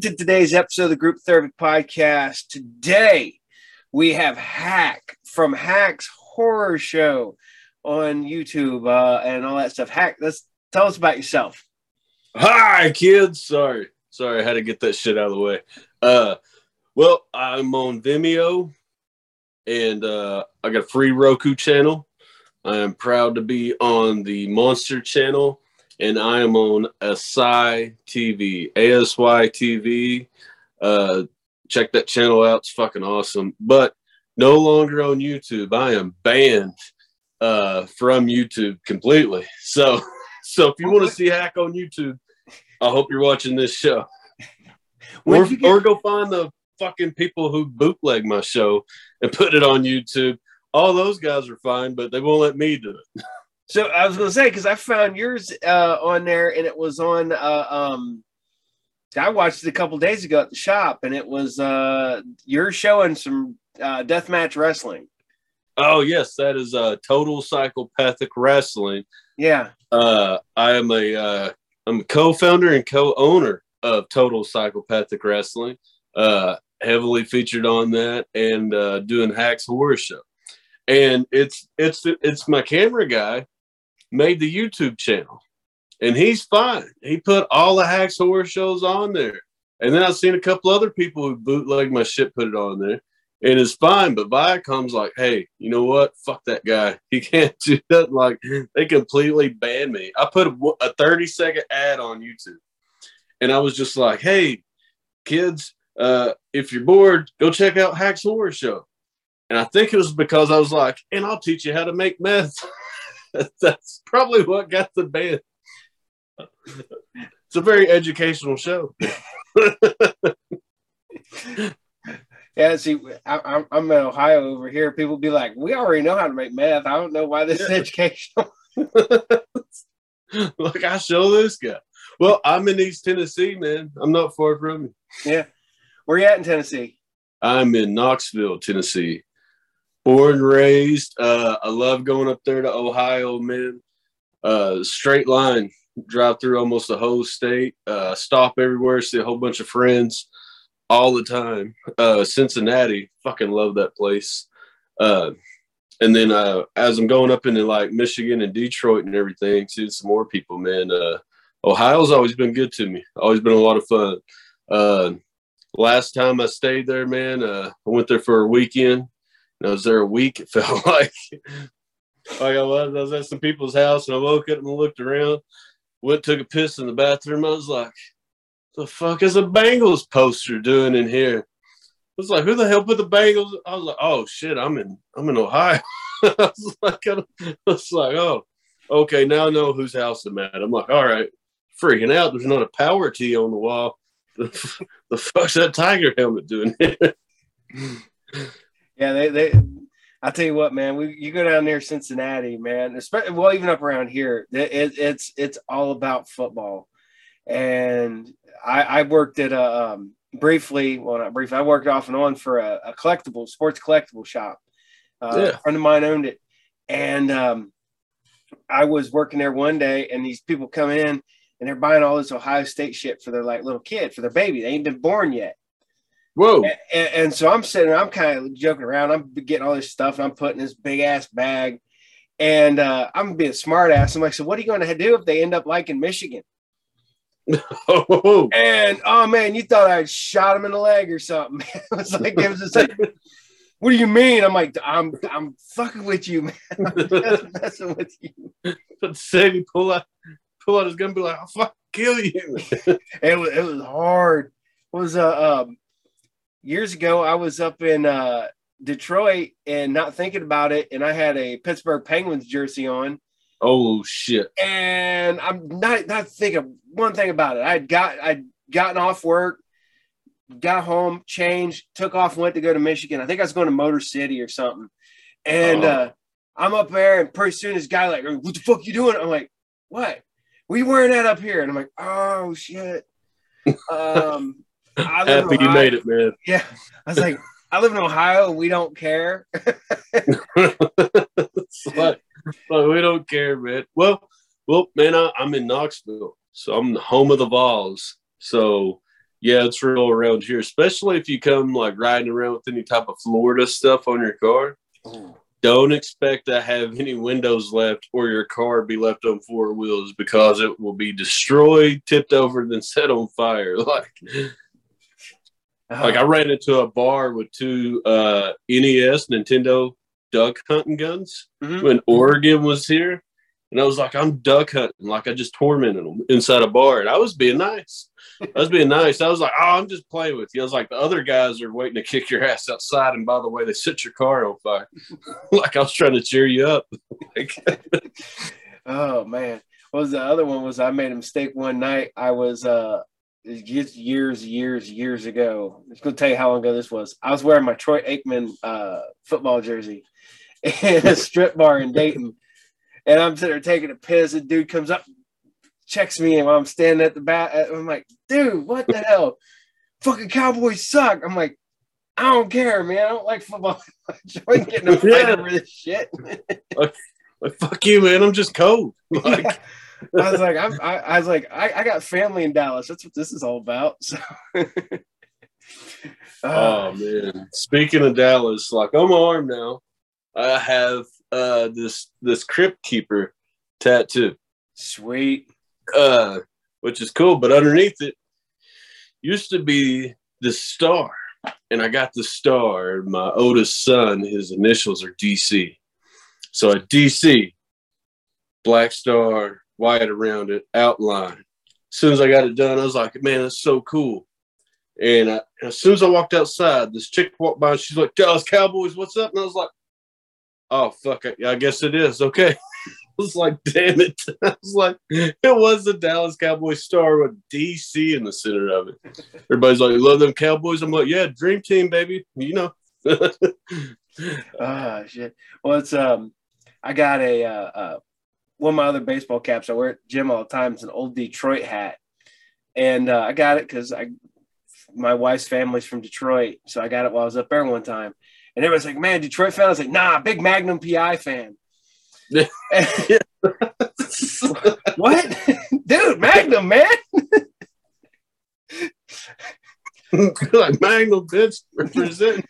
to today's episode of the Group Therapy Podcast. Today we have Hack from Hack's Horror Show on YouTube uh, and all that stuff. Hack, let's tell us about yourself. Hi, kids. Sorry, sorry, I had to get that shit out of the way. Uh, well, I'm on Vimeo, and uh, I got a free Roku channel. I am proud to be on the Monster channel and I am on Asy TV, ASY TV. Uh, check that channel out; it's fucking awesome. But no longer on YouTube. I am banned uh, from YouTube completely. So, so if you want to see Hack on YouTube, I hope you're watching this show. Or, get- or go find the fucking people who bootleg my show and put it on YouTube. All those guys are fine, but they won't let me do it. So I was going to say because I found yours uh, on there, and it was on. Uh, um, I watched it a couple days ago at the shop, and it was uh, you're showing some uh, deathmatch wrestling. Oh yes, that is uh, total psychopathic wrestling. Yeah, uh, I am a uh, I'm a co-founder and co-owner of Total Psychopathic Wrestling. Uh, heavily featured on that and uh, doing Hacks Horror Show. And it's it's it's my camera guy made the YouTube channel, and he's fine. He put all the Hacks horror shows on there, and then I've seen a couple other people who bootleg my shit put it on there, and it's fine. But Viacom's like, hey, you know what? Fuck that guy. He can't do that. Like they completely banned me. I put a, a thirty second ad on YouTube, and I was just like, hey, kids. Uh, if you're bored, go check out Hacks Horror Show. And I think it was because I was like, and I'll teach you how to make meth. That's probably what got the band. It's a very educational show. yeah, see, I, am in Ohio over here. People be like, "We already know how to make math. I don't know why this is educational. Look, I show this guy. Well, I'm in East Tennessee, man. I'm not far from you. Yeah, where you at in Tennessee? I'm in Knoxville, Tennessee born raised. Uh, I love going up there to Ohio, man. Uh, straight line, drive through almost the whole state. Uh, stop everywhere, see a whole bunch of friends all the time. Uh, Cincinnati, fucking love that place. Uh, and then uh, as I'm going up into like Michigan and Detroit and everything, seeing some more people, man. Uh, Ohio's always been good to me. Always been a lot of fun. Uh, last time I stayed there, man, I went there for a weekend. Was there a week. It felt like like I was. I was at some people's house and I woke up and looked around. Went took a piss in the bathroom. I was like, "The fuck is a Bengals poster doing in here?" I was like, "Who the hell put the Bengals?" I was like, "Oh shit, I'm in I'm in Ohio." I was like, I was like, "Oh, okay, now I know whose house I'm at." I'm like, "All right." Freaking out. There's not a Power T on the wall. The, the fuck's that tiger helmet doing here? Yeah, they they. I'll tell you what, man. We you go down there, Cincinnati, man. Especially well, even up around here, it, it's it's all about football. And I, I worked at a um, briefly, well, not briefly. I worked off and on for a, a collectible sports collectible shop. Uh, yeah. A friend of mine owned it, and um, I was working there one day, and these people come in and they're buying all this Ohio State shit for their like little kid, for their baby. They ain't been born yet. Whoa. And, and, so I'm sitting, I'm kind of joking around. I'm getting all this stuff and I'm putting this big ass bag. And uh, I'm being smart ass. I'm like, so what are you going to do if they end up liking Michigan? oh. And oh man, you thought I shot him in the leg or something. it was like it was just like, what do you mean? I'm like, I'm I'm fucking with you, man. I'm just messing with you. But he pull out pull out his gun, be like, I'll fucking kill you. it was it was hard. It was uh um years ago, I was up in uh, Detroit and not thinking about it, and I had a Pittsburgh Penguins jersey on. Oh shit! And I'm not not thinking one thing about it. I'd got I'd gotten off work, got home, changed, took off, went to go to Michigan. I think I was going to Motor City or something. And oh. uh, I'm up there, and pretty soon this guy like, "What the fuck you doing?" I'm like, "What? We wearing that up here?" And I'm like, "Oh shit." um, Happy you made it, man. Yeah. I was like, I live in Ohio we don't care. like, we don't care, man. Well, well, man, I, am in Knoxville, so I'm the home of the Vols. So Yeah, it's real around here, especially if you come like riding around with any type of Florida stuff on your car. Ooh. Don't expect to have any windows left or your car be left on four wheels because it will be destroyed, tipped over, and then set on fire. Like, like I ran into a bar with two uh, NES Nintendo duck hunting guns Mhm. when Oregon was here. And I was like, I'm duck hunting. Like I just tormented them inside a bar. And I was being nice. I was being nice. I was like, oh, I'm just playing with you. I was like, the other guys are waiting to kick your ass outside. And by the way, they set your car on fire. like I was trying to cheer you up. like, Oh man. What was the other one? Was I made a mistake one night. I was uh just years, years, years ago. I'm just gonna tell you how long ago this was. I was wearing my Troy Aikman uh football jersey in a strip bar in Dayton. And I'm sitting there taking a piss, and dude comes up, checks me, and while I'm standing at the bat, I'm like, dude, what the hell? Fucking Cowboys suck. I'm like, I don't care, man. I don't like football. I ain't getting a fight Yeah. over this shit. like, fuck you, man. I'm just cold. Like, I was like, I'm, I, I was like, I, I got family in Dallas. That's what this is all about. So, Oh Uh, man! Speaking of Dallas, like on my arm now, I have uh this this crypt keeper tattoo, sweet. uh, which is cool. But underneath it used to be the star, and I got the star. My oldest son, his initials are DC, so a DC, black star, white around it, outline. As soon as I got it done, I was like, man, that's so cool. And, I, and as soon as I walked outside, this chick walked by and she's like, Dallas Cowboys, what's up? And I was like, oh, fuck it. I guess it is. Okay. I was like, damn it. I was like, it was the Dallas Cowboys star with DC in the center of it. Everybody's like, love them Cowboys? I'm like, yeah, dream team, baby. You know. Ah, shit. Well, it's um, I got a uh, uh, one of my other baseball caps. I wear at gym all the time. It's an old Detroit hat, and uh, I got it because I my wife's family's from Detroit, so I got it while I was up there one time. And everyone's like, "Man, Detroit fan." I was like, "Nah, big Magnum PI fan." what, dude? Magnum, man. like Magnum bitch represent.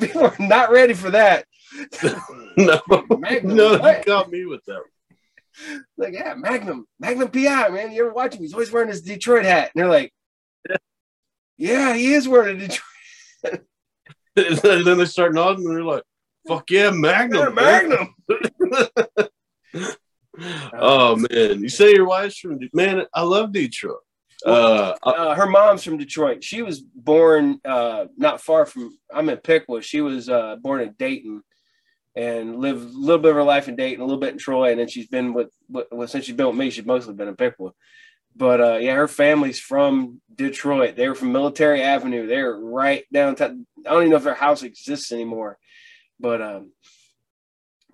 People are not ready for that. no, Magnum, no, you got me with that. like, yeah, Magnum, Magnum PI, man. You ever watch him? He's always wearing his Detroit hat. And they're like, yeah, he is wearing a Detroit and then they start nodding and they're like, fuck yeah, Magnum. yeah. Magnum. oh man. You say your wife's from man, I love Detroit. Uh Uh, her mom's from Detroit. She was born uh, not far from, I'm in Piqua. She was uh, born in Dayton and lived a little bit of her life in Dayton, a little bit in Troy. And then she's been with, with well, since she's been with me, she's mostly been in Piqua. But uh, yeah, her family's from Detroit. They were from Military Avenue. They're right downtown. I don't even know if their house exists anymore. But um,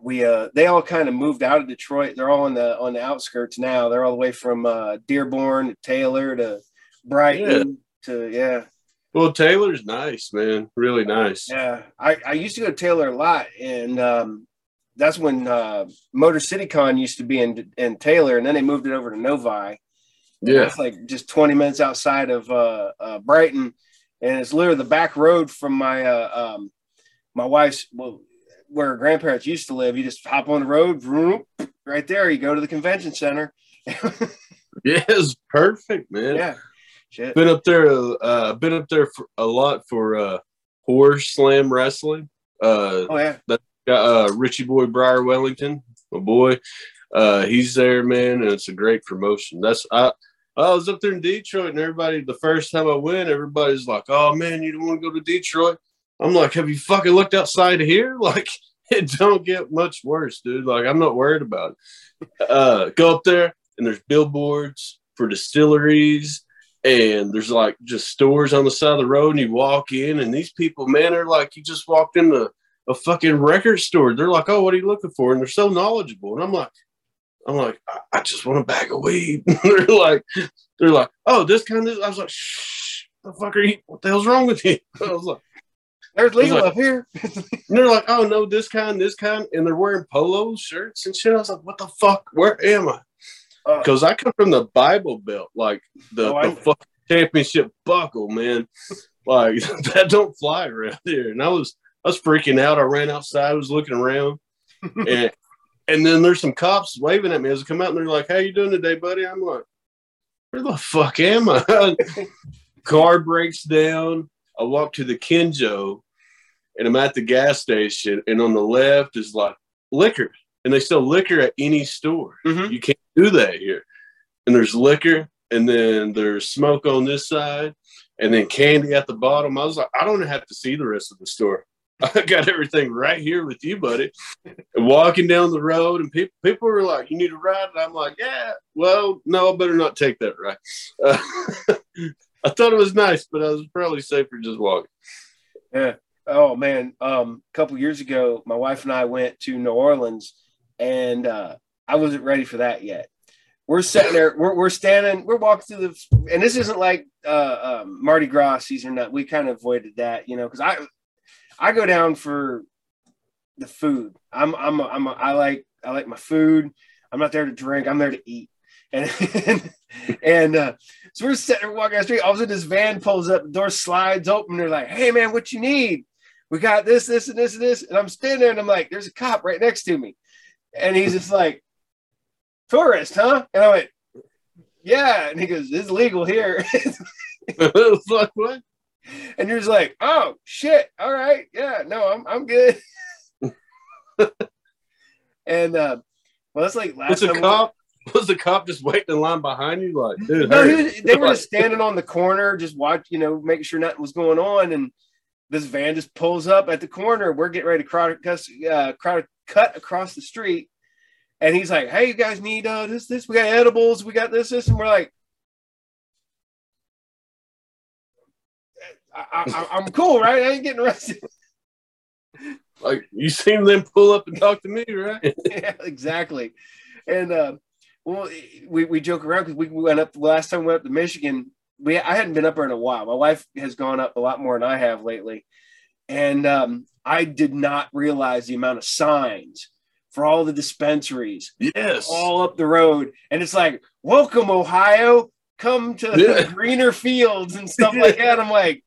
we uh, they all kind of moved out of Detroit. They're all on the on the outskirts now. They're all the way from uh, Dearborn to Taylor to Brighton to yeah well Taylor's nice, man. Really nice. yeah. I, I used to go to Taylor a lot, and um, that's when uh, Motor City Con used to be in in Taylor, and then they moved it over to Novi. Yeah. It's like just 20 minutes outside of uh, uh, Brighton, and it's literally the back road from my uh, um, my wife's well, where her grandparents used to live. You just hop on the road, vroom, right there. You go to the convention center. Yeah, it's perfect, man. yeah, shit. Been up there uh been up there for a lot for uh Horror Slam wrestling. Uh Oh yeah, got uh Richie Boy Briar Wellington, my boy. Uh he's there, man, and it's a great promotion. That's I I was up there in Detroit and everybody the first time I went, everybody's like, Oh man, you don't want to go to Detroit. I'm like, have you fucking looked outside of here? Like it don't get much worse, dude. Like I'm not worried about it. Uh go up there and there's billboards for distilleries and there's like just stores on the side of the road and you walk in and these people man are like you just walked into a fucking record store. They're like oh what are you looking for? And they're so knowledgeable. And i'm like i'm like i, I just want a bag of weed. They're like they're like oh this kind of i was like shh the fuck are you what the hell's wrong with you? I was like there's legal like- up here. and they're like oh no this kind this kind and they're wearing polo shirts and shit. I was like what the fuck? Where am i Uh, because I come from the Bible Belt, like the, Oh, the championship buckle, man. Like that don't fly around here. And I was I was freaking out. I ran outside, I was looking around, and and then there's some cops waving at me as I come out, and they're like, "How you doing today, buddy?" I'm like, "Where the fuck am I?" Car breaks down. I walk to the Kenjo, and I'm at the gas station, and on the left is like liquor, and they sell liquor at any store. Mhm. You can't do that here. And there's liquor, and then there's smoke on this side, and then candy at the bottom. I was like, I don't have to see the rest of the store. I got everything right here with you, buddy. And walking down the road, and people people were like, "You need a ride?" And I'm like, "Yeah, well, no, I better not take that ride." Uh, I thought it was nice, but I was probably safer just walking. Yeah. Oh man. Um, a couple years ago, my wife and I went to New Orleans, and uh, I wasn't ready for that yet. We're sitting there. We're, we're standing. We're walking through the, and this isn't like uh, um, Mardi Gras season. That we kind of avoided that, you know, because I, I go down for the food. I'm, I'm, a, I'm, a, I like, I like my food. I'm not there to drink. I'm there to eat. And and, uh, so we're sitting there walking down the street. All of a sudden, this van pulls up. Door slides open. They're like, "Hey, man, what you need? We got this, this, and this, and this." And I'm standing there, and I'm like, "There's a cop right next to me," and he's just like, "Tourist, huh?" And I went, "Yeah," and he goes, it's legal here." like, what? and you're just like, "Oh shit! All right, yeah, no, I'm I'm good." and uh, well, that's like last Was the time we- cop? Was the cop just waiting in line behind you? Like, dude, No, was, they were just standing on the corner, just watch, you know, making sure nothing was going on. And this van just pulls up at the corner. We're getting ready to crowd, uh, crowd, cut across the street. And he's like, "Hey, you guys need uh, this, this? We got edibles. We got this, this." And we're like, I, I, "I'm cool, right? I ain't getting arrested." like you seen them pull up and talk to me, right? yeah, exactly. And uh, well, we, we joke around because we went up the last time we went up to Michigan. We I hadn't been up there in a while. My wife has gone up a lot more than I have lately, and um, I did not realize the amount of signs for all the dispensaries Yes. all up the road, and it's like, "Welcome, Ohio. Come to Yeah. greener fields and stuff like that." I'm like,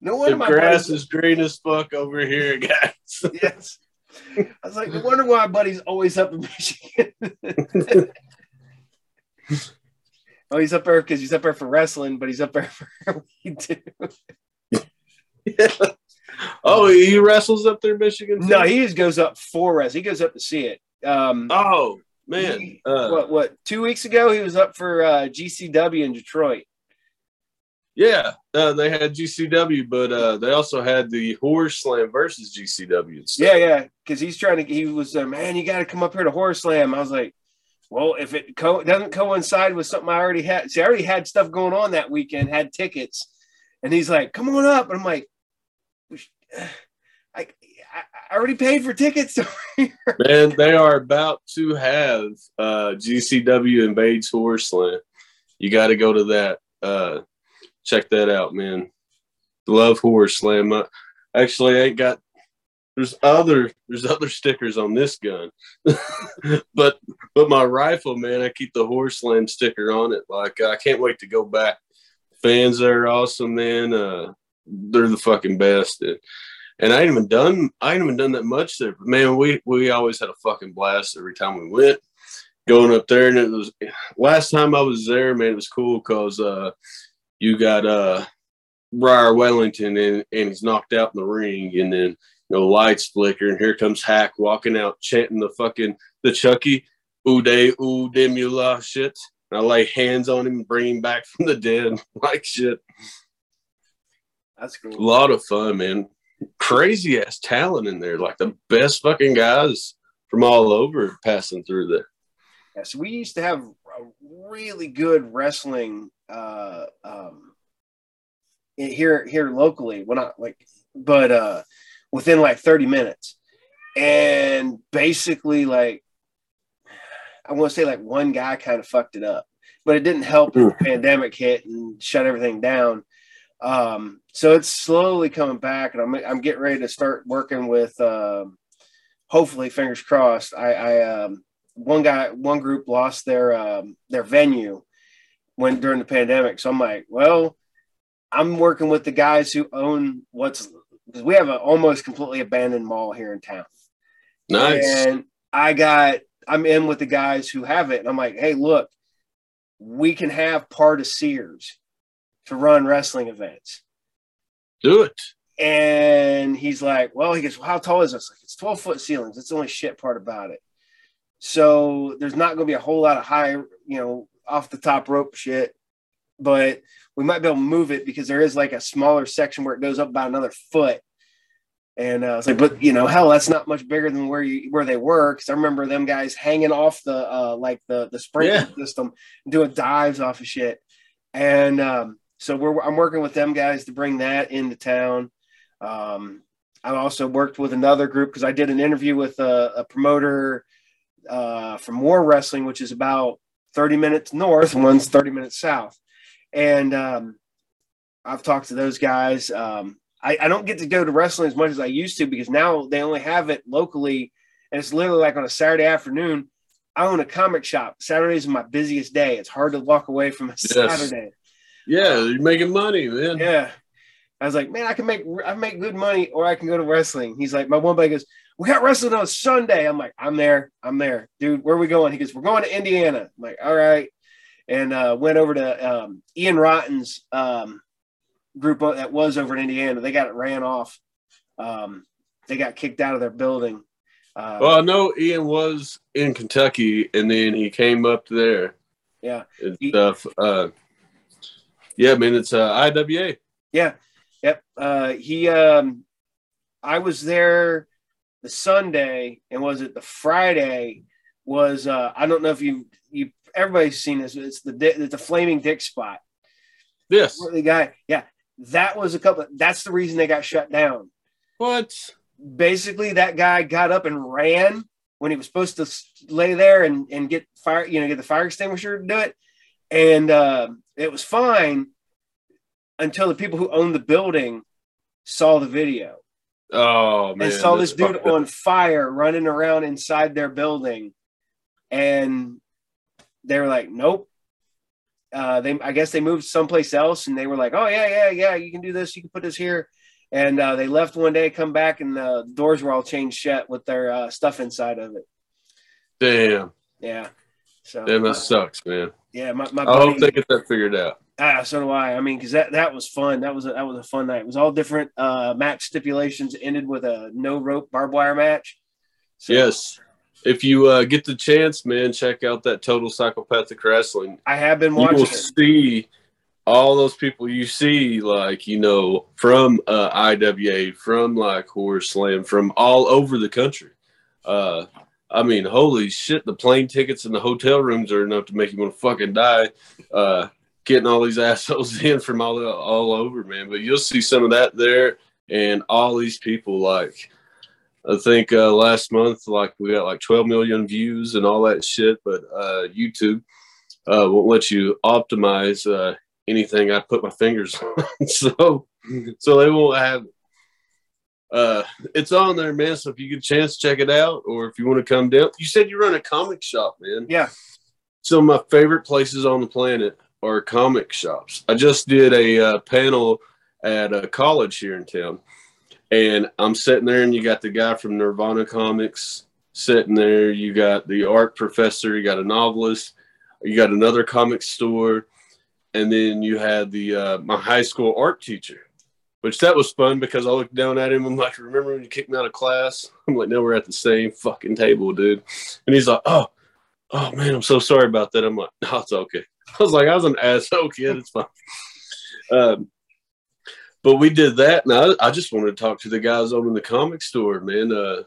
no wonder the my grass is green as fuck over here, guys. yes. I was like, I wonder why my buddy's always up in Michigan. oh, he's up there because he's up there for wrestling, but he's up there for weed too. oh, he wrestles up there, in Michigan. too? No, he just goes up for us. He goes up to see it. Um, Oh man, he- uh, what? What? Two weeks ago, he was up for uh, GCW in Detroit. yeah, uh, they had GCW, but uh, they also had the Horror Slam versus GCW. And stuff. Yeah, yeah, because he's trying to. He was, uh, man, you got to come up here to Horror Slam. I was like, well, if it co- doesn't coincide with something I already had, see, I already had stuff going on that weekend, had tickets, and he's like, come on up, and I'm like, I, I, already paid for tickets. man, they are about to have uh, GCW invades Horror Slam. You got to go to that. Uh, check that out, man. Love Horror Slam. I actually ain't got. There's other there's other stickers on this gun, but but my rifle, man, I keep the Horror Slam sticker on it. Like I can't wait to go back. Fans are awesome, man. Uh, they're the fucking best. And, and I ain't even done I ain't even done that much there. But man, we we always had a fucking blast every time we went. Going up there, and it was last time I was there, man. It was cool because uh, you got uh, Briar Wellington, and, and he's knocked out in the ring, and then you know lights flicker, and here comes Hack walking out chanting the fucking the Chucky Uday Udemula shit. And I lay hands on him, and bring him back from the dead, like shit. That's cool. A lot of fun, man. Crazy ass talent in there. Like the best fucking guys from all over passing through there. Yeah, so we used to have a really good wrestling uh, um, here here locally. Well, not like, but uh, within like thirty minutes, and basically like I want to say like one guy kind of fucked it up, but it didn't help. when the pandemic hit and shut everything down. Um, so it's slowly coming back, and I'm I'm getting ready to start working with. Um, hopefully, fingers crossed. I, I um, one guy, one group lost their um, their venue, when during the pandemic. So I'm like, well, I'm working with the guys who own what's because we have an almost completely abandoned mall here in town. Nice. And I got I'm in with the guys who have it. And I'm like, hey, look, we can have part of Sears to run wrestling events. Do it. And he's like, well, he goes, well, how tall is this? Like, it's 12 foot ceilings. It's the only shit part about it. So there's not going to be a whole lot of high, you know, off the top rope shit, but we might be able to move it because there is like a smaller section where it goes up about another foot. And uh, I was like, but you know, hell, that's not much bigger than where you where they were. Because I remember them guys hanging off the uh, like the the sprinkler Yeah. system, doing dives off of shit. And um, so we're I'm working with them guys to bring that into town. Um, I also worked with another group because I did an interview with a, a promoter uh, from War Wrestling, which is about 30 minutes north and one's 30 minutes south. And um, I've talked to those guys. Um, I, I don't get to go to wrestling as much as I used to because now they only have it locally, and it's literally like on a Saturday afternoon. I own a comic shop. Saturdays is my busiest day. It's hard to walk away from a Saturday. Yeah, you're making money, man. Yeah. I was like, man, I can make I make good money, or I can go to wrestling. He's like, my one buddy goes, we got wrestling on Sunday. I'm like, I'm there, I'm there, dude. Where are we going? He goes, we're going to Indiana. I'm like, all right, and uh, went over to um, Ian Rotten's um, group that was over in Indiana. They got it ran off. Um, they got kicked out of their building. Uh, Well, I know Ian was in Kentucky, and then he came up there yeah, and stuff. Uh, yeah, man, it's uh, IWA. Yeah. Yep. Uh, he, um, I was there the Sunday and was it the Friday was, uh, I don't know if you, you, everybody's seen this. It's the, it's the flaming dick spot. Yes. The guy, yeah, that was a couple, that's the reason they got shut down. What? Basically that guy got up and ran when he was supposed to lay there and, and get fire, you know, get the fire extinguisher to do it. And, uh, it was fine until the people who owned the building saw the video Oh man, and saw this dude on fire running around inside their building. And they were like, nope. Uh, they, I guess they moved someplace else and they were like, oh, yeah, yeah, yeah, you can do this. You can put this here. And uh, they left one day, come back, and uh, the doors were all changed shut with their uh, stuff inside of it. Damn, Yeah. So, damn, that sucks, man. Yeah, my, my I hope they get that figured out. Ah, so do I. I mean, because that, that was fun. That was a, that was a fun night. It was all different uh, match stipulations. Ended with a no rope barbed wire match. So Yes. If you uh, get the chance, man, check out that Total Psychopathic Wrestling. I have been watching. You will see all those people you see, like, you know, from uh, IWA, from like Horror Slam, from all over the country. Uh, I mean, holy shit, the plane tickets and the hotel rooms are enough to make you want to fucking die. Uh, getting all these assholes in from all all over, man. But you'll see some of that there, and all these people. Like, I think uh, last month, like we got like 12 million views and all that shit. But uh, YouTube uh, won't let you optimize uh, anything I put my fingers on, so so they won't have. Uh, it's on there, man. So if you get a chance, check it out, or if you want to come down, you said you run a comic shop, man. Yeah. Some of my favorite places on the planet are comic shops. I just did a uh, panel at a college here in town, and I'm sitting there, and you got the guy from Nirvana Comics sitting there. You got the art professor. You got a novelist. You got another comic store, and then you had the uh, my high school art teacher. Which that was fun because I looked down at him. I'm like, "Remember when you kicked me out of class?" I'm like, "No, we're at the same fucking table, dude." And he's like, "Oh, oh man, I'm so sorry about that." I'm like, "No, it's okay." I was like, "I was an asshole kid. It's fine." Um, but we did that, and I, I just wanted to talk to the guys over in the comic store, man. Uh,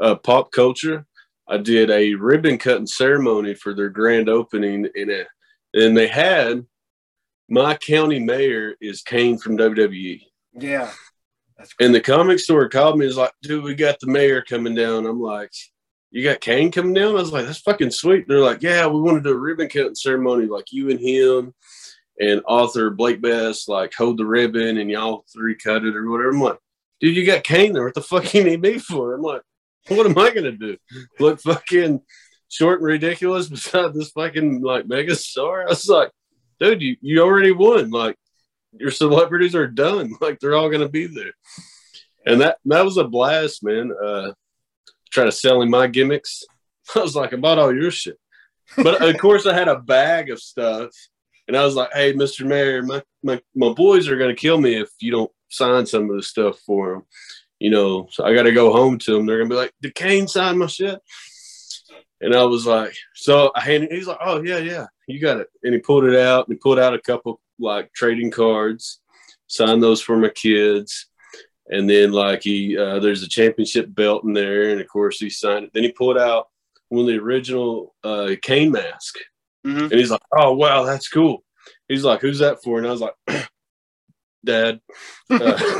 uh, pop culture. I did a ribbon cutting ceremony for their grand opening, in it, and they had my county mayor is Kane from WWE. Yeah. And the comic store called me. Is like, dude, we got the mayor coming down. I'm like, you got Kane coming down? I was like, that's fucking sweet. They're like, yeah, we want to do a ribbon cutting ceremony, like you and him, and author Blake Best, like hold the ribbon and y'all three cut it or whatever. I'm like, dude, you got Kane there. What the fuck you need me for? I'm like, what am I gonna do? Look fucking short and ridiculous beside this fucking like mega star? I was like, dude, you, you already won. Like your celebrities are done. Like they're all gonna be there. And that that was a blast, man. Uh try to sell him my gimmicks. I was like, I bought all your shit. But of course I had a bag of stuff. And I was like, hey, Mr. Mayor, my, my, my boys are gonna kill me if you don't sign some of the stuff for them. You know, so I gotta go home to them. They're gonna be like, Did Kane sign my shit? And I was like, so I handed, he's like, oh, yeah, yeah, you got it. And he pulled it out and he pulled out a couple like trading cards, signed those for my kids. And then like he, uh, there's a championship belt in there. And of course he signed it. Then he pulled out one of the original uh, Kane mask. Mm-hmm. And he's like, oh, wow, that's cool. He's like, who's that for? And I was like, dad, uh,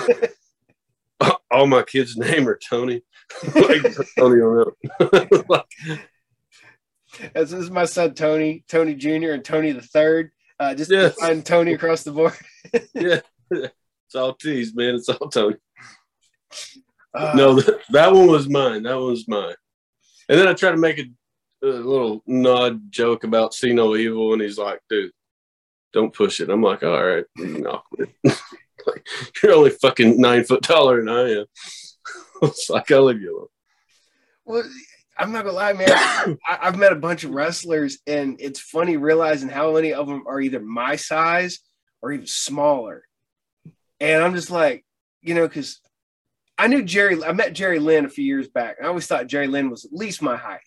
all my kids' name are Tony. like, Tony on like, this is my son Tony, Tony Jr. and Tony the third. Uh, just yes. find Tony across the board. yeah, it's all teased, man. It's all Tony. Uh, no, that, that, one was mine. That one was mine. And then I try to make a, a little nod joke about see no evil, and he's like, "Dude, don't push it." I'm like, "All right, awkward. like, you're only fucking nine foot taller than I am." it's like I'll leave you alone. Well, I'm not gonna lie, man. I, have met a bunch of wrestlers, and it's funny realizing how many of them are either my size or even smaller. And I'm just like, you know, because I knew Jerry. I met Jerry Lynn a few years back. I always thought Jerry Lynn was at least my height.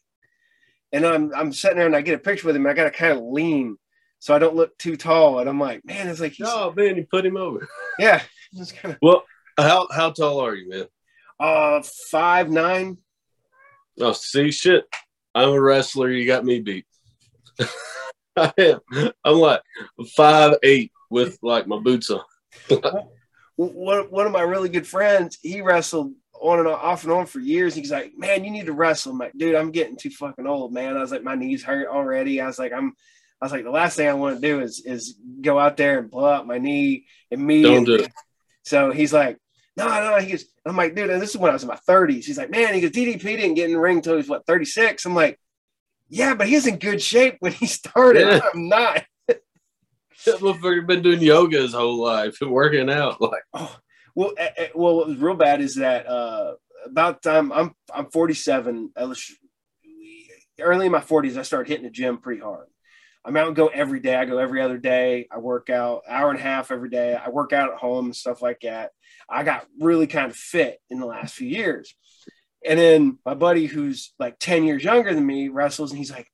And I'm I'm sitting there and I get a picture with him. I got to kind of lean so I don't look too tall. And I'm like, man, it's like, oh man, you put him over. Yeah. Kinda... Well, how how tall are you, man? Uh, five nine. Oh, see, shit. I'm a wrestler. You got me beat. I am. I'm like five eight with like my boots on. one, one of my really good friends, he wrestled on and off and on for years. He's like, man, you need to wrestle. I'm like, dude, I'm getting too fucking old, man. I was like, my knees hurt already. I was like, I'm, I was like, the last thing I want to do is is go out there and blow up my knee immediately. Don't do it. So he's like, no, no. He goes, I'm like, dude, and this is when I was in my 30s. He's like, man, he goes, DDP didn't get in the ring until he was what 36. I'm like, yeah, but he's in good shape when he started. Yeah. I'm not. that motherfucker been doing yoga his whole life and working out. Like, oh, well, uh, well, what was real bad is that uh, about time I'm I'm 47. Early in my 40s, I started hitting the gym pretty hard. I'm out and go every day. I go every other day. I work out hour and a half every day. I work out at home and stuff like that. I got really kind of fit in the last few years. And then my buddy, who's like 10 years younger than me, wrestles and he's like,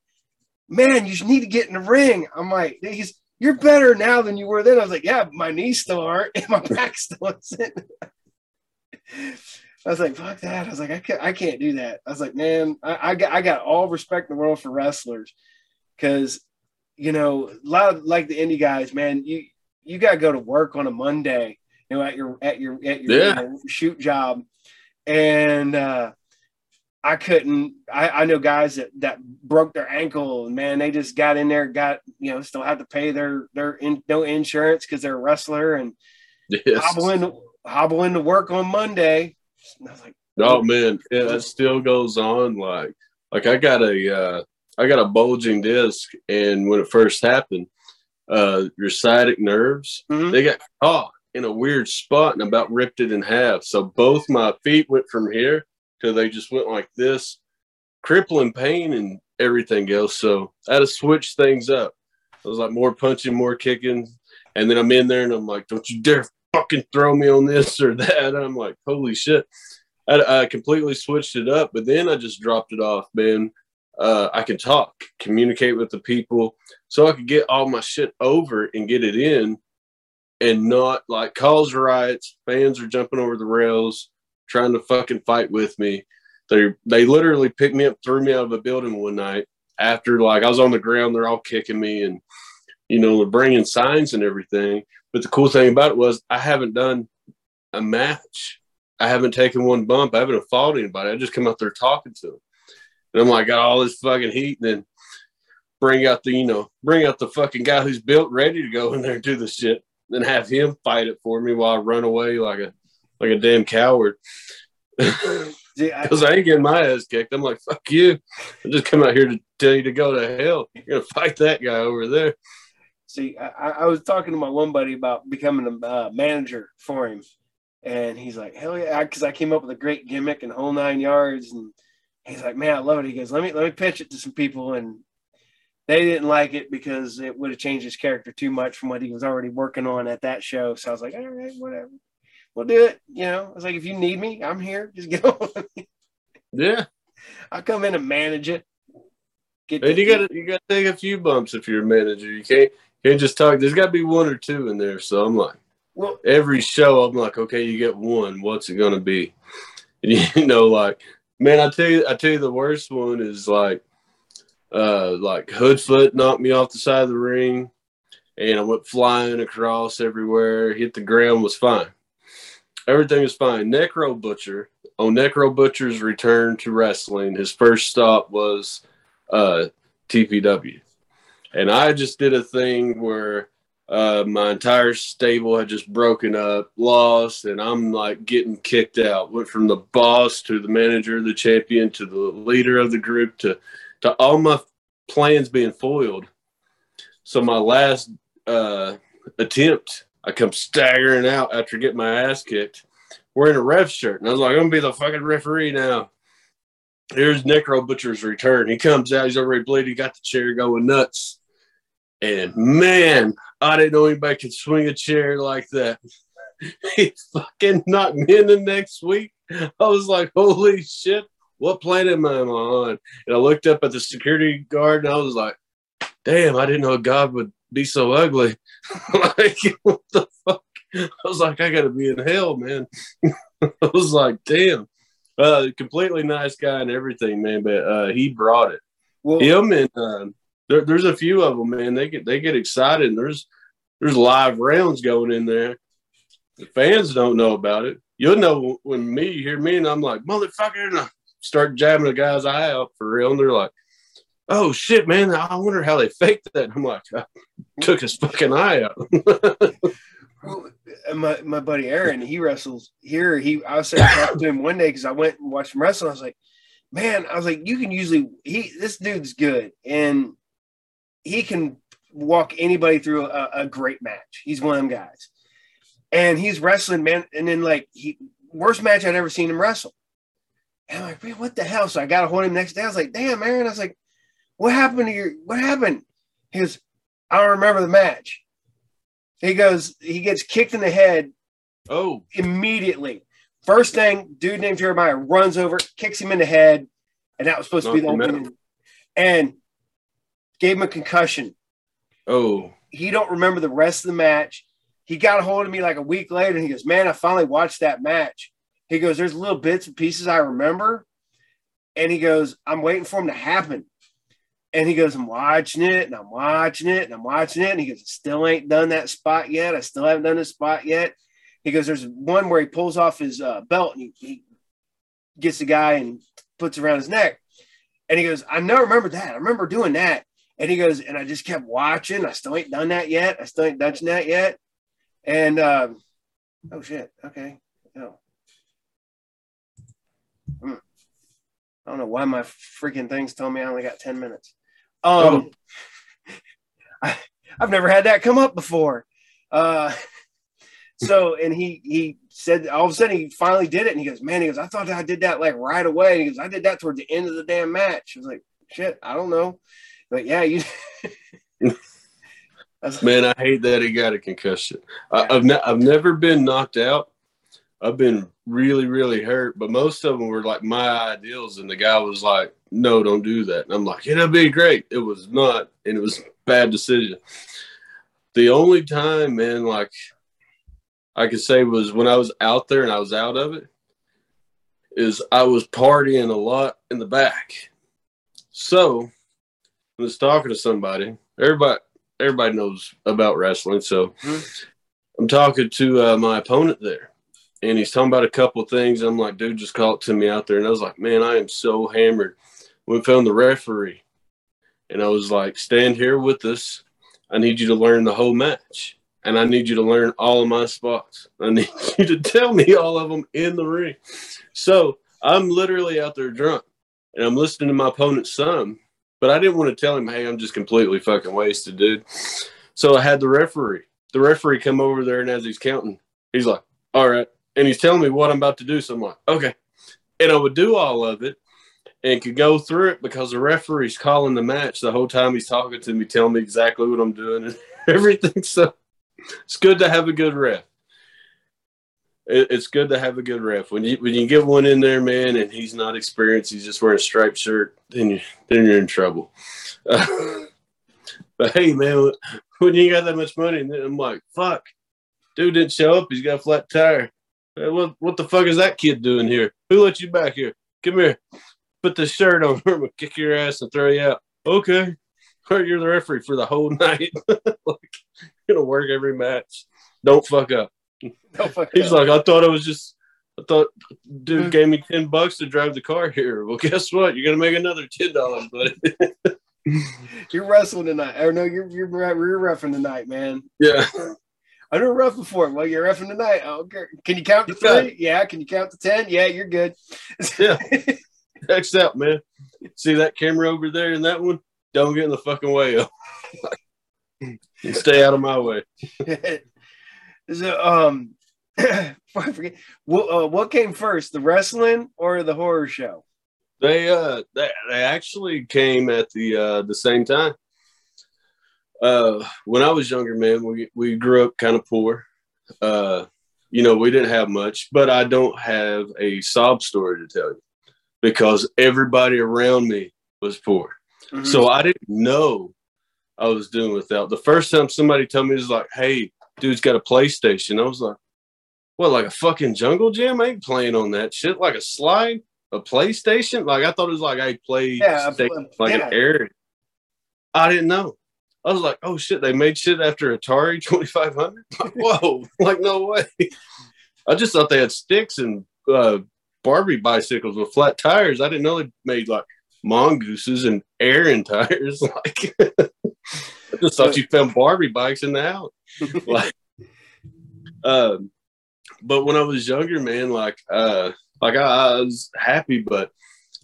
Man, you need to get in the ring. I'm like, he's you're better now than you were then. I was like, Yeah, my knees still aren't and my back still isn't. I was like, fuck that. I was like, I can't, I can't do that. I was like, man, I, I got, I got all respect in the world for wrestlers because you know, a lot of like the indie guys, man, you you got to go to work on a Monday, you know, at your at your at your yeah. you know, shoot job, and uh, I couldn't. I, I know guys that that broke their ankle, and man, they just got in there, got you know, still had to pay their their in, no insurance because they're a wrestler, and yes. hobble in hobble into work on Monday. I was like, oh man, yeah, that still goes on. Like like I got a. Uh, I got a bulging disc, and when it first happened, uh, your sciatic nerves mm-hmm. they got caught in a weird spot and about ripped it in half. So both my feet went from here to they just went like this, crippling pain and everything else. So I had to switch things up. I was like more punching, more kicking, and then I'm in there and I'm like, "Don't you dare fucking throw me on this or that!" And I'm like, "Holy shit!" I, I completely switched it up, but then I just dropped it off, man uh, I could talk, communicate with the people, so I could get all my shit over and get it in, and not like cause riots. Fans are jumping over the rails, trying to fucking fight with me. They they literally picked me up, threw me out of a building one night after like I was on the ground. They're all kicking me, and you know they're bringing signs and everything. But the cool thing about it was I haven't done a match. I haven't taken one bump. I haven't fought anybody. I just come out there talking to them. And I'm like, got all this fucking heat, and then bring out the, you know, bring out the fucking guy who's built ready to go in there and do the shit, then have him fight it for me while I run away like a like a damn coward. Because I, I, ain't getting my ass kicked. I'm like, fuck you. I just come out here to tell you to go to hell. You're gonna fight that guy over there. See, I, I was talking to my one buddy about becoming a uh, manager for him, and he's like, "Hell yeah!" Because I came up with a great gimmick and whole nine yards, and he's like, "Man, I love it." He goes, "Let me let me pitch it to some people," and they didn't like it because it would have changed his character too much from what he was already working on at that show. So I was like, "All right, whatever, we'll do it." You know, I was like, "If you need me, I'm here. Just get on." Yeah, I'll come in and manage it. Get and you got to you got to take a few bumps if you're a manager. You can't can't just talk. There's got to be one or two in there. So I'm like, well, every show I'm like, okay, you get one. What's it gonna be? And you know, like, man, I tell you, I tell you, the worst one is like, uh, like Hoodfoot knocked me off the side of the ring, and I went flying across everywhere. Hit the ground, was fine. Everything was fine. Necro Butcher on Necro Butcher's return to wrestling, his first stop was uh, TPW. And I just did a thing where uh, my entire stable had just broken up, lost, and I'm like getting kicked out. Went from the boss to the manager, the champion, to the leader of the group, to to all my plans being foiled. So my last uh, attempt, I come staggering out after getting my ass kicked, wearing a ref shirt, and I was like, I'm gonna be the fucking referee now. Here's Necro Butcher's return. He comes out, he's already bleeding, got the chair going nuts. And man, I didn't know anybody could swing a chair like that. he fucking knocked me in the next week. I was like, holy shit, what planet am I on? And I looked up at the security guard and I was like, damn, I didn't know God would be so ugly. like, what the fuck? I was like, I gotta be in hell, man. I was like, damn. Uh, completely nice guy and everything, man. But uh, he brought it. Well, him and uh, there, there's a few of them, man. They get they get excited. And there's there's live rounds going in there. The fans don't know about it. You'll know when me you hear me and I'm like, motherfucker, and I start jabbing a guy's eye out for real. And they're like, oh shit, man, I wonder how they faked that. I'm like, I took his fucking eye out. well, uh, my, my buddy Aaron, he wrestles here. He I was saying talking to him one day because I went and watched him wrestle. I was like, man, I was like, you can usually he this dude's good and he can walk anybody through a, a great match. He's one of them guys. And he's wrestling, man. And then like he worst match I'd ever seen him wrestle. And I'm like, man, what the hell? So I got to hold of him next day. I was like, damn, Aaron. I was like, what happened to your what happened? He goes, I don't remember the match. He goes, he gets kicked in the head. Oh, immediately. First thing, dude named Jeremiah runs over, kicks him in the head, and that was supposed Not to be the opening. And gave him a concussion. Oh. He don't remember the rest of the match. He got a hold of me like a week later and he goes, Man, I finally watched that match. He goes, There's little bits and pieces I remember. And he goes, I'm waiting for him to happen. And he goes, I'm watching it and I'm watching it and I'm watching it. And he goes, still ain't done that spot yet. I still haven't done this spot yet. He goes, There's one where he pulls off his uh, belt and he, he gets the guy and puts it around his neck. And he goes, I never remember that. I remember doing that. And he goes, and I just kept watching. I still ain't done that yet. I still ain't done that yet. And um, oh shit, okay. Oh. Hmm. I don't know why my freaking things told me I only got 10 minutes. Um, oh. I, I've never had that come up before. Uh, so, and he, he said, all of a sudden he finally did it. And he goes, man, he goes, I thought I did that like right away. And he goes, I did that toward the end of the damn match. I was like, shit, I don't know. But yeah, you. Man, I hate that he got a concussion. Yeah. I, have ne- I've never been knocked out. I've been really, really hurt, but most of them were like my ideals, and the guy was like, "No, don't do that." And I'm like, "It'll be great." It was not, and it was bad decision. The only time, man, like I could say was when I was out there and I was out of it, is I was partying a lot in the back. So was talking to somebody. Everybody everybody knows about wrestling, so mm-hmm. I'm talking to uh, my opponent there, and he's talking about a couple of things. I'm like, dude, just call it to me out there, and I was like, man, I am so hammered. We found the referee, and I was like, stand here with us. I need you to learn the whole match, and I need you to learn all of my spots. I need you to tell me all of them in the ring. So I'm literally out there drunk, and I'm listening to my opponent's son but I didn't want to tell him, hey, I'm just completely fucking wasted, dude. So I had the referee. The referee come over there, and as he's counting, he's like, "All right," and he's telling me what I'm about to do. So I'm like, "Okay," and I would do all of it and could go through it because the referee's calling the match the whole time he's talking to me, telling me exactly what I'm doing and everything. So it's good to have a good ref. It, it's good to have a good ref. When you when you get one in there, man, and he's not experienced, he's just wearing a striped shirt, then you then you're in trouble. Uh, but hey, man, when you got that much money, I'm like, fuck, dude didn't show up. He's got a flat tire. Hey, what what the fuck is that kid doing here? Who let you back here? Come here. Put the shirt on. I'm gonna kick your ass and throw you out. Okay. You're the referee for the whole night. like, you're gonna work every match. Don't fuck up. Don't fuck He's up. like, I thought it was just. I thought dude hmm. gave me ten bucks to drive the car here. Well, guess what? You're gonna make another ten dollars, buddy. you're wrestling tonight. Or no, you're you're you're roughing tonight, man. yeah. I never rough before. Well, you're roughing tonight. Okay. Can you count to You three? Yeah. Can you count to ten? Yeah, you're good. Yeah. X out, man. See that camera over there and that one? Don't get in the fucking way. Stay out of my way. so, um, I forget what uh, what came first, the wrestling or the horror show? They uh they, they actually came at the uh the same time. Uh when I was younger, man, we we grew up kind of poor. Uh you know, we didn't have much, but I don't have a sob story to tell you because everybody around me was poor. Mm-hmm. So I didn't know I was doing without. The first time somebody told me it was like, hey, dude's got a PlayStation. I was like, what, like a fucking jungle gym? I ain't playing on that shit. Like a slide, a PlayStation? Like I thought it was like I played Yeah, like yeah. an air. I didn't know. I was like, oh shit, they made shit after Atari 2500? Like, whoa, like no way. I just thought they had sticks and uh, Barbie bicycles with flat tires. I didn't know they made like mongooses and Aaron tires. Like, I just thought you found Barbie bikes in the house. like, um, but when I was younger, man, like, uh, like I, I was happy, but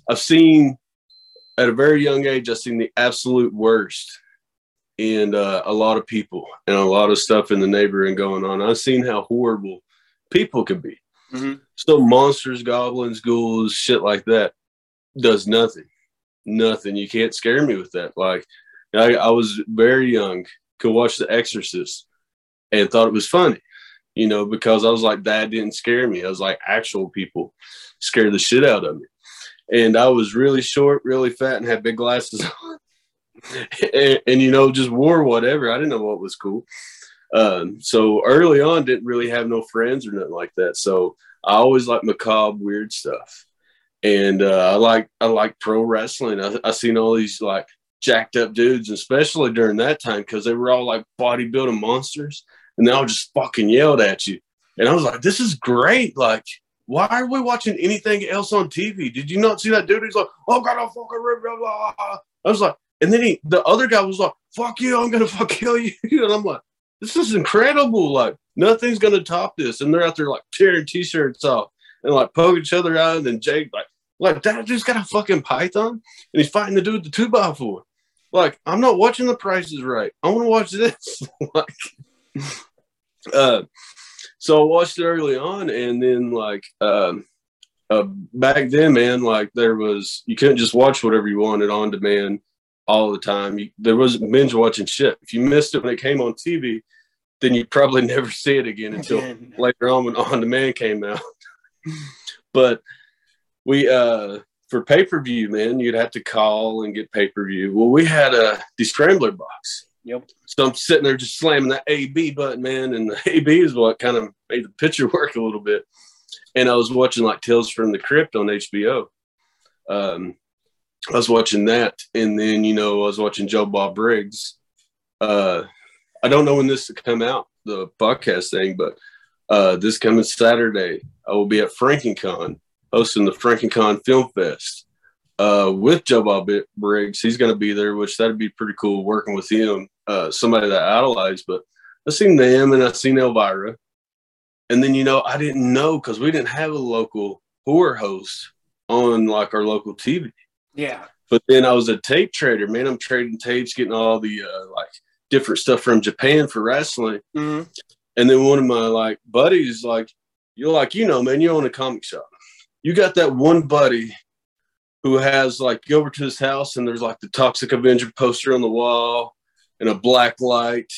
I've seen at a very young age, I've seen the absolute worst in uh, a lot of people and a lot of stuff in the neighborhood going on. I've seen how horrible people can be. Mhm. So monsters, goblins, ghouls, shit like that does nothing. Nothing. You can't scare me with that. Like I, I was very young, could watch The Exorcist and thought it was funny, you know, because I was like, that didn't scare me. I was like, actual people scare the shit out of me. And I was really short, really fat, and had big glasses on. and, and, you know, just wore whatever. I didn't know what was cool. Um, so early on, didn't really have no friends or nothing like that. So I always like macabre, weird stuff. And uh, I like I like pro wrestling. I, I seen all these like jacked up dudes, especially during that time, because they were all like bodybuilding monsters, and they all just fucking yelled at you. And I was like, "This is great! Like, why are we watching anything else on TV? Did you not see that dude? He's like, "Oh God, I'll fucking rip blah, blah." I was like, and then he, the other guy was like, "Fuck you! I'm gonna fuck kill you!" And I'm like, "This is incredible! Like, nothing's gonna top this." And they're out there like tearing t-shirts off and like poke each other out. And then Jake like, like that dude's got a fucking python and he's fighting the dude with the two by four. Like, I'm not watching the Price Is Right. I want to watch this. like, uh, so I watched it early on, and then like, um, uh, back then, man, like there was you couldn't just watch whatever you wanted on demand all the time. You, there was binge watching shit. If you missed it when it came on TV, then you'd probably never see it again until Again. later on when on demand came out. but we uh for pay per view, man, you'd have to call and get pay per view. Well, we had a the scrambler box. Yep. So I'm sitting there just slamming that AB button, man, and the AB is what kind of made the picture work a little bit. And I was watching like Tales from the Crypt on HBO. Um, I was watching that, and then you know I was watching Joe Bob Briggs. Uh, I don't know when this will come out, the podcast thing, but uh, this coming Saturday, I will be at FrankenCon hosting the FrankenCon Film Fest uh, with Joe Bob Briggs. He's going to be there, which that'd be pretty cool working with him, uh, somebody that I idolize. But I seen them and I seen Elvira. And then, you know, I didn't know because we didn't have a local horror host on like our local TV. Yeah. But then I was a tape trader, man. I'm trading tapes, getting all the uh, like different stuff from Japan for wrestling. Mhm. And then one of my like buddies, like, you're like, you know, man, you own a comic shop. You got that one buddy who has like go over to his house and there's like the Toxic Avenger poster on the wall and a black light,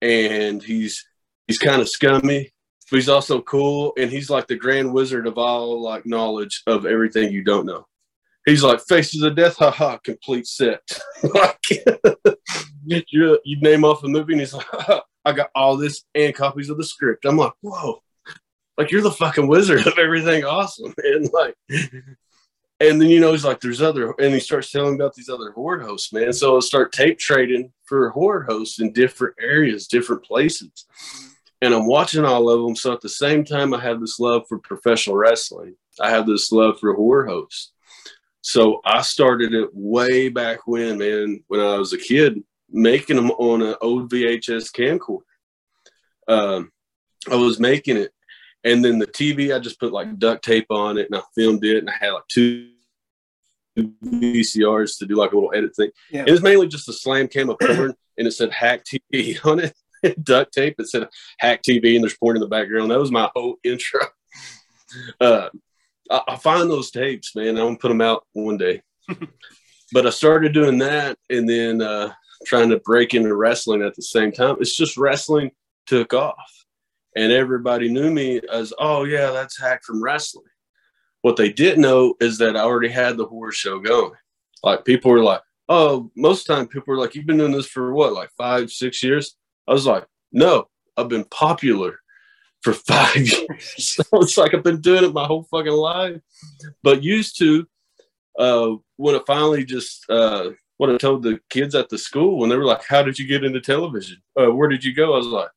and he's he's kind of scummy, but he's also cool, and he's like the grand wizard of all like knowledge of everything you don't know. He's like faces of death, haha, complete set. like you you name off a movie, and he's like, I got all this and copies of the script. I'm like, whoa, like you're the fucking wizard of everything awesome, and like. And then you know he's like, "There's other," and he starts telling about these other horror hosts, man. So I start tape trading for horror hosts in different areas, different places, and I'm watching all of them. So at the same time, I have this love for professional wrestling. I have this love for horror hosts. So I started it way back when, man, when I was a kid, making them on an old VHS camcorder. Um, I was making it, and then the TV, I just put like duct tape on it, and I filmed it, and I had like two VCRs to do like a little edit thing. Yeah. It was mainly just a slam cam of porn, and it said Hack TV on it. duct tape. It said Hack TV, and there's porn in the background. That was my whole intro. Uh, I, I find those tapes, man. I'm gonna put them out one day. but I started doing that, and then uh, trying to break into wrestling at the same time. It's just wrestling took off, and everybody knew me as, oh yeah, that's Hack from wrestling. What they didn't know is that I already had the horror show going. Like people were like, oh, most time people were like, you've been doing this for what, like five, six years? I was like, no, I've been popular for five years. it's like I've been doing it my whole fucking life. But used to, uh, when it finally just, uh, what I told the kids at the school when they were like, how did you get into television? Uh, where did you go? I was like,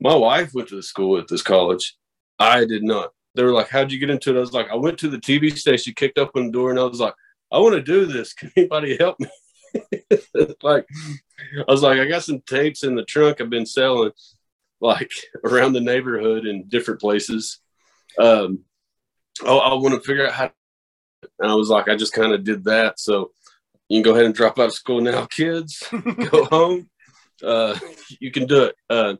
my wife went to the school at this college. I did not. They were like, how'd you get into it? I was like, I went to the TV station, kicked open the door, and I was like, I want to do this. Can anybody help me? like, I was like, I got some tapes in the trunk I've been selling, like around the neighborhood in different places. Um, oh, I want to figure out how. And I was like, I just kind of did that. So you can go ahead and drop out of school now, kids. go home. Uh, you can do it. Uh,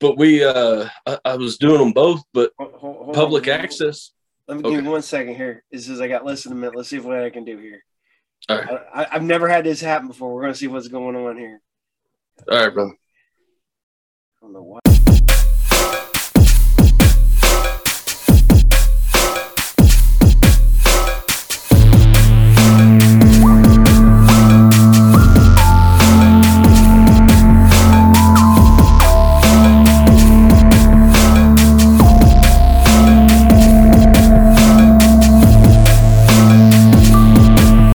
but we, uh, I, I was doing them both, but Hold- hold- public on. access. Let me give Okay. me one second here. It says I got less than a minute. Let's see what I can do here. All right. I, I've never had this happen before. We're gonna see what's going on here. All right, brother. Don't know why